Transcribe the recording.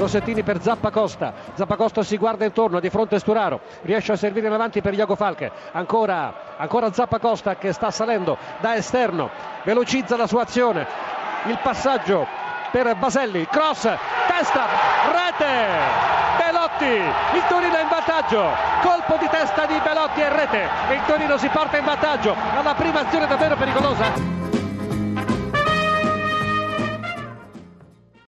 Rossettini per Zappacosta, Zappacosta si guarda intorno, di fronte Sturaro, riesce a servire in avanti per Iago Falche, ancora, ancora Zappacosta che sta salendo da esterno, velocizza la sua azione, il passaggio per Baselli, cross, testa, rete, Belotti, il Torino è in vantaggio, colpo di testa di Belotti e rete, il Torino si porta in vantaggio. Alla prima azione davvero pericolosa.